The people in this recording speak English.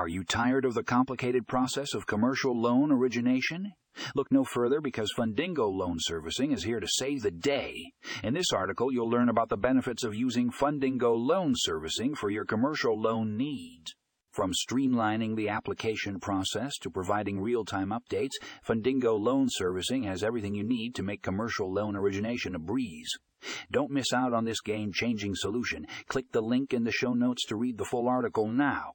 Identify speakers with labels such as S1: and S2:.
S1: Are you tired of the complicated process of commercial loan origination? Look no further because Fundingo Loan Servicing is here to save the day. In this article, you'll learn about the benefits of using Fundingo Loan Servicing for your commercial loan needs. From streamlining the application process to providing real time updates, Fundingo Loan Servicing has everything you need to make commercial loan origination a breeze. Don't miss out on this game changing solution. Click the link in the show notes to read the full article now.